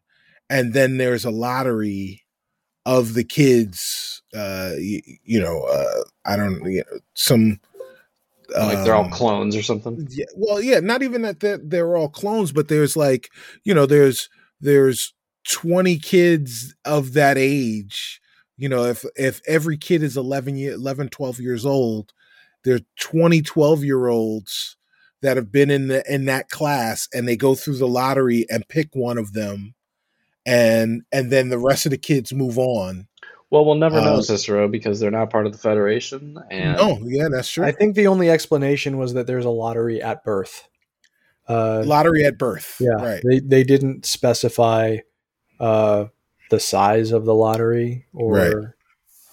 and then there's a lottery of the kids uh you, you know uh i don't you know some like they're all um, clones or something. yeah, well, yeah, not even that they're, they're all clones, but there's like, you know, there's there's 20 kids of that age. You know, if if every kid is 11 year 11 12 years old, there's 20 12 year olds that have been in the in that class and they go through the lottery and pick one of them and and then the rest of the kids move on. Well, we'll never know, Uh, Cicero, because they're not part of the Federation, and oh, yeah, that's true. I think the only explanation was that there's a lottery at birth. Uh, lottery at birth. yeah, Right. they they didn't specify uh, the size of the lottery or Right.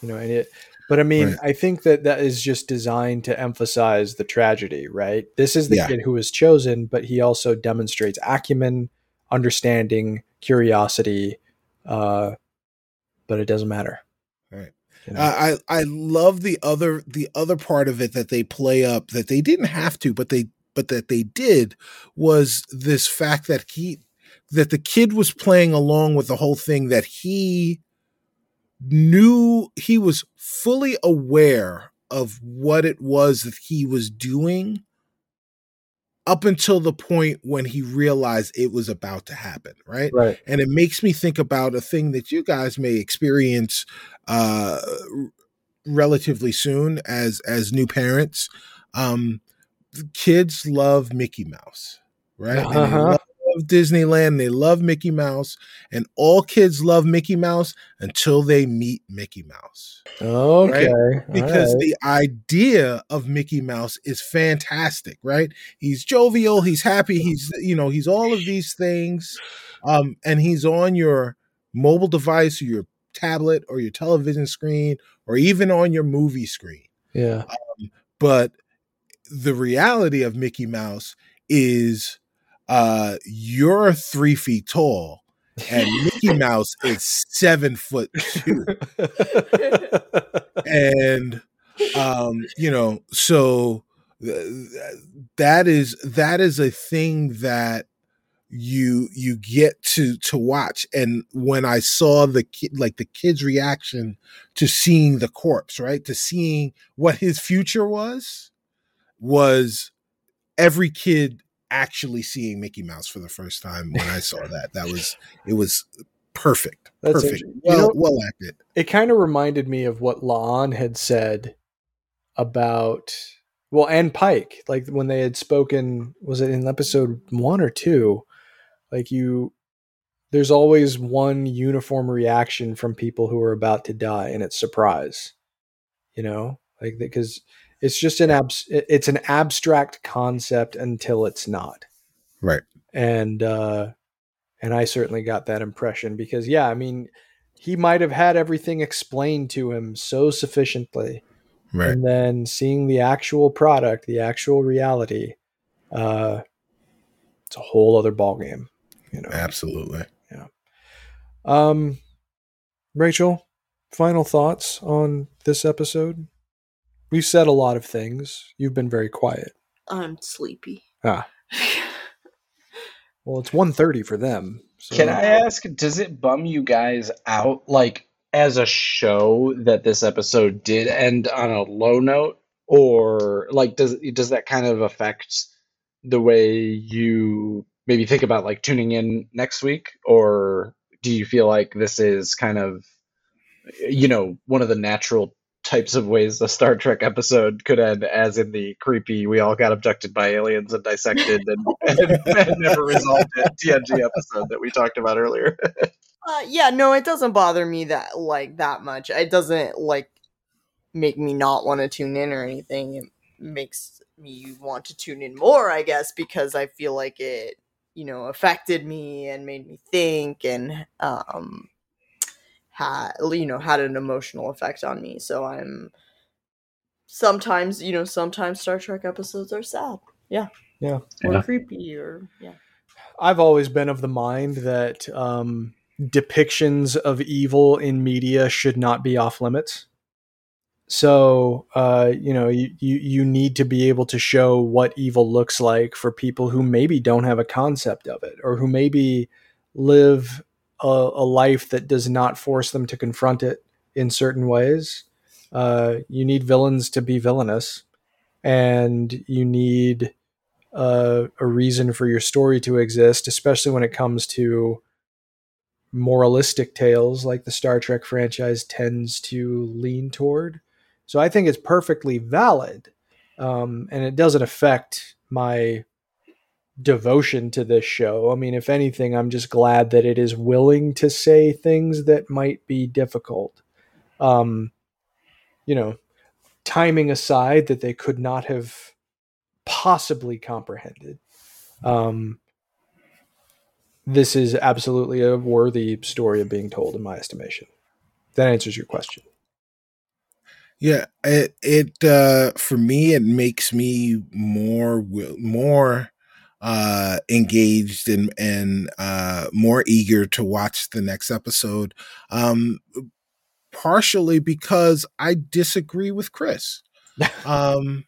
you know any. But I mean, Right. I think that that is just designed to emphasize the tragedy, right? This is the Yeah. kid who was chosen, but he also demonstrates acumen, understanding, curiosity. Uh, but it doesn't matter. Right. You know? I I I love the other the other part of it that they play up that they didn't have to, but they but that they did was this fact that he that the kid was playing along with the whole thing that he knew he was fully aware of what it was that he was doing up until the point when he realized it was about to happen, right? right. and it makes me think about a thing that you guys may experience uh relatively soon as as new parents um kids love mickey mouse right Uh-huh. Love disneyland they love mickey mouse and all kids love mickey mouse until they meet mickey mouse Okay. all because right. the idea of Mickey Mouse is fantastic, right? He's jovial, he's happy, he's you know, he's all of these things. Um, and he's on your mobile device or your tablet or your television screen or even on your movie screen. yeah. But the reality of Mickey Mouse is uh you're three feet tall and Mickey [laughs] Mouse is seven foot two. and um you know so th- that is that is a thing that you you get to to watch and when i saw the kid like the kid's reaction to seeing the corpse right to seeing what his future was was every kid actually seeing mickey mouse for the first time when i saw that. That was [laughs] it was perfect That's perfect. interesting. You well know- well acted. it kind of reminded me of what La'an had said about well and Pike like when they had spoken was it in episode 1 or 2 like you there's always one uniform reaction from people who are about to die and it's surprise you know? Like because it's just an abs- it's an abstract concept until it's not right and uh and I certainly got that impression because yeah, I mean, he might have had everything explained to him so sufficiently, right and then seeing the actual product, the actual reality, uh, it's a whole other ballgame, you know. absolutely Yeah. Um, Rachel, final thoughts on this episode? We've said a lot of things. You've been very quiet. I'm sleepy. Ah, [laughs] well, it's 1.30 for them. So. Can I ask, does it bum you guys out, like, as a show, that this episode did end on a low note? Or, like, does does that kind of affect the way you maybe think about like tuning in next week, or do you feel like this is kind of you know one of the natural types of ways a Star Trek episode could end, as in the creepy we all got abducted by aliens and dissected and, [laughs] and, and never resolved it TNG episode that we talked about earlier. [laughs] Uh, yeah, no, it doesn't bother me that like that much. It doesn't like make me not want to tune in or anything. It makes me want to tune in more, I guess, because I feel like it, you know, affected me and made me think and um had you know had an emotional effect on me. So I'm sometimes you know sometimes Star Trek episodes are sad. Yeah. Yeah. Or Yeah. creepy or yeah. I've always been of the mind that um, depictions of evil in media should not be off limits. So, uh, you know, you, you, you need to be able to show what evil looks like for people who maybe don't have a concept of it or who maybe live a, a life that does not force them to confront it in certain ways. Uh, you need villains to be villainous, and you need uh, a reason for your story to exist, especially when it comes to moralistic tales like the Star Trek franchise tends to lean toward. So I think it's perfectly valid, um, and it doesn't affect my devotion to this show. I mean, if anything, I'm just glad that it is willing to say things that might be difficult. Um, you know, timing aside that they could not have possibly comprehended. Um, this is absolutely a worthy story of being told, in my estimation. That answers your question. Yeah, it it uh for me it makes me more more uh engaged and and uh more eager to watch the next episode. Um partially because I disagree with Chris. [laughs] um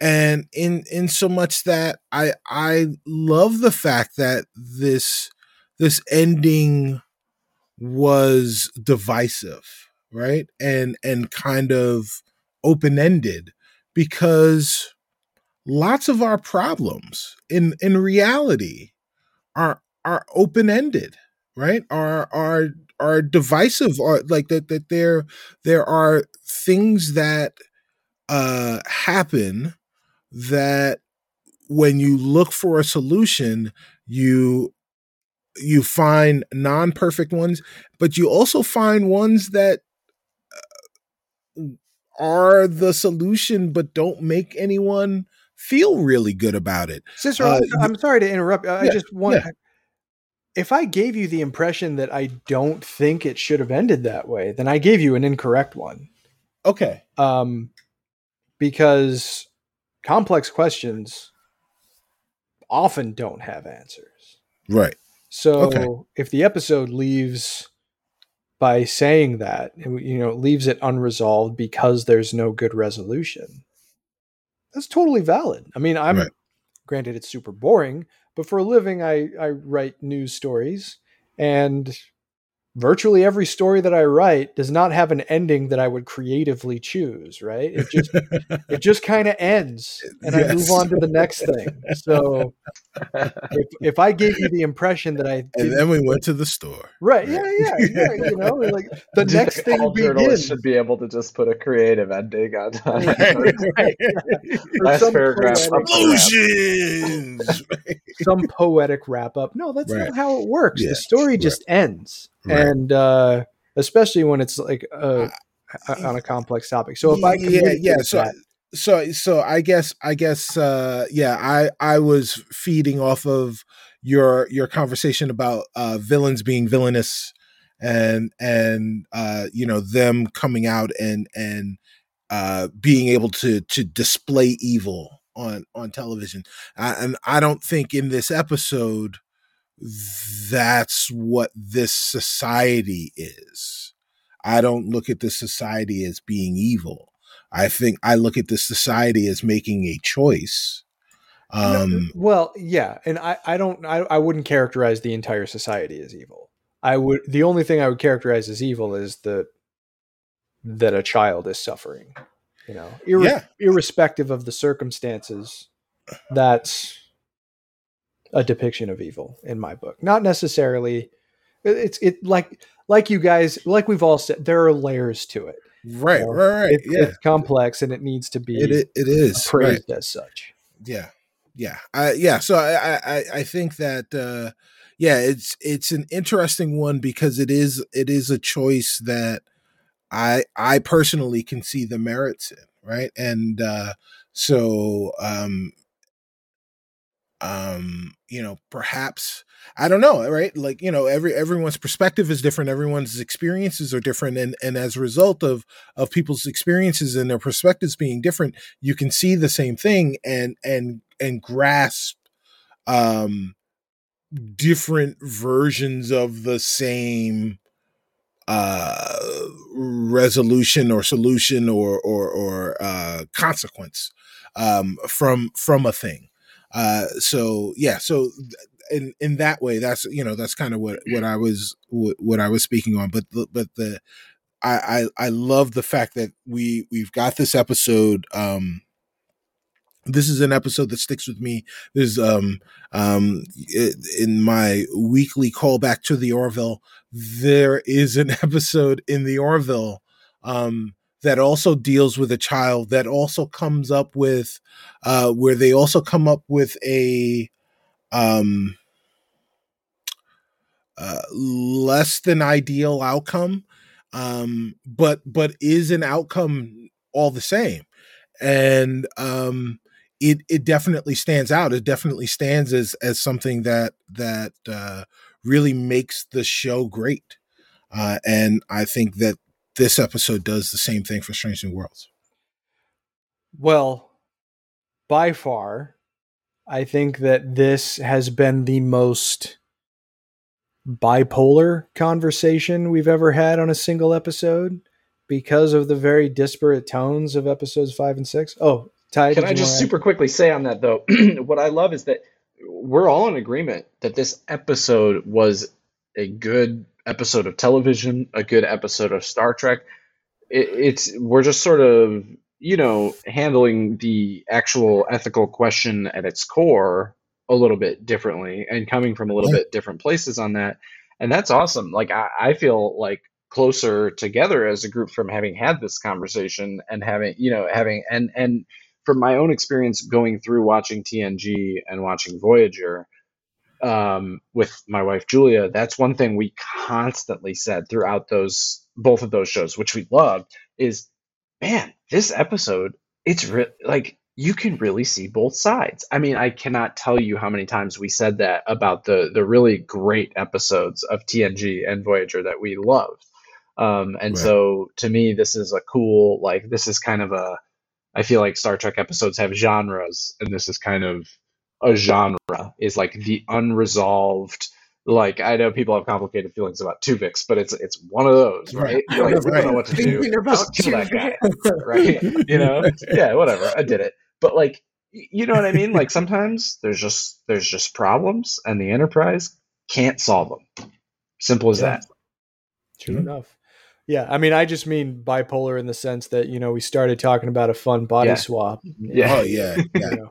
and in in so much that I I love the fact that this this ending was divisive right and and kind of open-ended because lots of our problems in in reality are are open-ended right? Are are are divisive or like that that there there are things that uh happen that when you look for a solution you you find non-perfect ones but you also find ones that uh, are the solution but don't make anyone feel really good about it Cicero, Uh, I'm, I'm sorry to interrupt. I Yeah, just want. yeah. If I gave you the impression that I don't think it should have ended that way, then I gave you an incorrect one. okay Um, because complex questions often don't have answers. right So Okay. if the episode leaves by saying that, you know, it leaves it unresolved because there's no good resolution, that's totally valid. I mean, I'm Right. granted it's super boring, but for a living, I, I write news stories and virtually every story that I write does not have an ending that I would creatively choose, right? It just it [laughs] just kind of ends and I move on to the next thing. So if, if I gave you the impression that I and then we went to the store right, yeah, yeah, yeah, you know, like [laughs] the Do next thing all journalists begins. should be able to just put a creative ending on on Right, right, Last [laughs] some paragraph poetic- explosions some poetic wrap up. No, that's Right. not how it works. Yeah, the story right. just ends, Right. and uh, especially when it's like uh, on a complex topic. So if I yeah yeah so that, so so i guess i guess uh yeah i i was feeding off of your your conversation about uh villains being villainous and and uh you know them coming out and and uh being able to to display evil on on television uh, and i don't think in this episode that's what this society is i don't look at this society as being evil I think I look at this society as making a choice. No, Um, well, yeah, and I, I don't, I, I wouldn't characterize the entire society as evil. I would, the only thing I would characterize as evil is that that a child is suffering. You know, irre- Yeah. irrespective of the circumstances, that's a depiction of evil in my book. Not necessarily it's it like like you guys like we've all said there are layers to it. Right, right, right. It, yeah, It's complex and it needs to be it, it, it is. Right. as such. yeah yeah I, yeah so I, I i think that uh yeah it's it's an interesting one because it is it is a choice that i i personally can see the merits in right and uh so um um you know perhaps i don't know right? Like you know every everyone's perspective is different everyone's experiences are different and and as a result of of people's experiences and their perspectives being different you can see the same thing and and and grasp um different versions of the same uh resolution or solution or or or uh consequence um from from a thing uh so yeah so in in that way that's you know that's kind of what what i was what, what i was speaking on but the, but the I, I i love the fact that we we've got this episode um this is an episode that sticks with me. There's um um in my weekly callback to the orville there is an [laughs] episode in the orville um that also deals with a child that also comes up with uh where they also come up with a um uh less than ideal outcome um but but is an outcome all the same. And um it it definitely stands out. It definitely stands as as something that that uh really makes the show great. Uh and i think that this episode does the same thing for Strange New Worlds. Well, by far, I think that this has been the most bipolar conversation we've ever had on a single episode because of the very disparate tones of episodes five and six. Oh, Ty, can I just super quickly say on that though? [clears throat] what I love is that we're all in agreement that this episode was a good episode of television, a good episode of Star Trek. It, it's we're just sort of you know handling the actual ethical question at its core a little bit differently and coming from a little bit different places on that, and that's awesome. Like I, I feel like closer together as a group from having had this conversation and having you know having and and from my own experience going through watching TNG and watching Voyager um, with my wife Julia, that's one thing we constantly said throughout those both of those shows, which we loved, is man, this episode, it's re- like you can really see both sides. I mean, I cannot tell you how many times we said that about the the really great episodes of TNG and Voyager that we loved. Um, and right. so to me, this is a cool like this is kind of a I feel like Star Trek episodes have genres, and this is kind of a genre is like the unresolved like I know people have complicated feelings about Tuvix, but it's it's one of those, right? Like right. we don't know what to do. Just kill that guy, right? You know, [laughs] yeah, whatever. I did it, but like, you know what I mean? Like sometimes there's just there's just problems, and the Enterprise can't solve them. Simple as yeah. that. True mm-hmm. enough. Yeah, I mean, I just mean bipolar in the sense that you know we started talking about a fun body yeah. swap. Yeah. Oh yeah, [laughs] yeah. You know.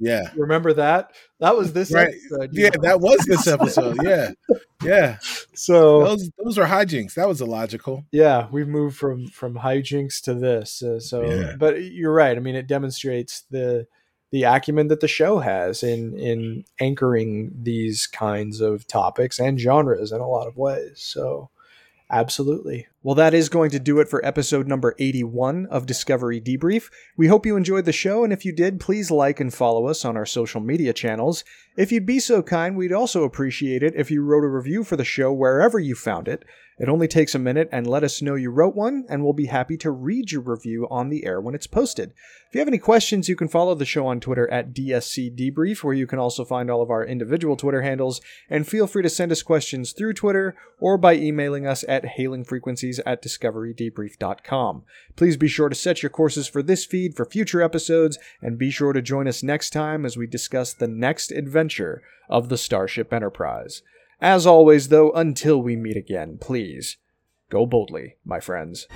Yeah. Remember that? That was this right. episode. Yeah, know? that was this [laughs] episode. Yeah. Yeah. So those those are hijinks. That was illogical. Yeah, we've moved from from hijinks to this. Uh, so yeah. but you're right. I mean, it demonstrates the the acumen that the show has in in anchoring these kinds of topics and genres in a lot of ways. So Absolutely. Well, that is going to do it for episode number 81 of Discovery Debrief. We hope you enjoyed the show, and if you did, please like and follow us on our social media channels. If you'd be so kind, we'd also appreciate it if you wrote a review for the show wherever you found it. It only takes a minute and let us know you wrote one, and we'll be happy to read your review on the air when it's posted. If you have any questions, you can follow the show on Twitter at DSC Debrief, where you can also find all of our individual Twitter handles, and feel free to send us questions through Twitter or by emailing us at hailingfrequencies at discoverydebrief.com. Please be sure to set your courses for this feed for future episodes, and be sure to join us next time as we discuss the next adventure of the Starship Enterprise. As always, though, until we meet again, please go boldly, my friends.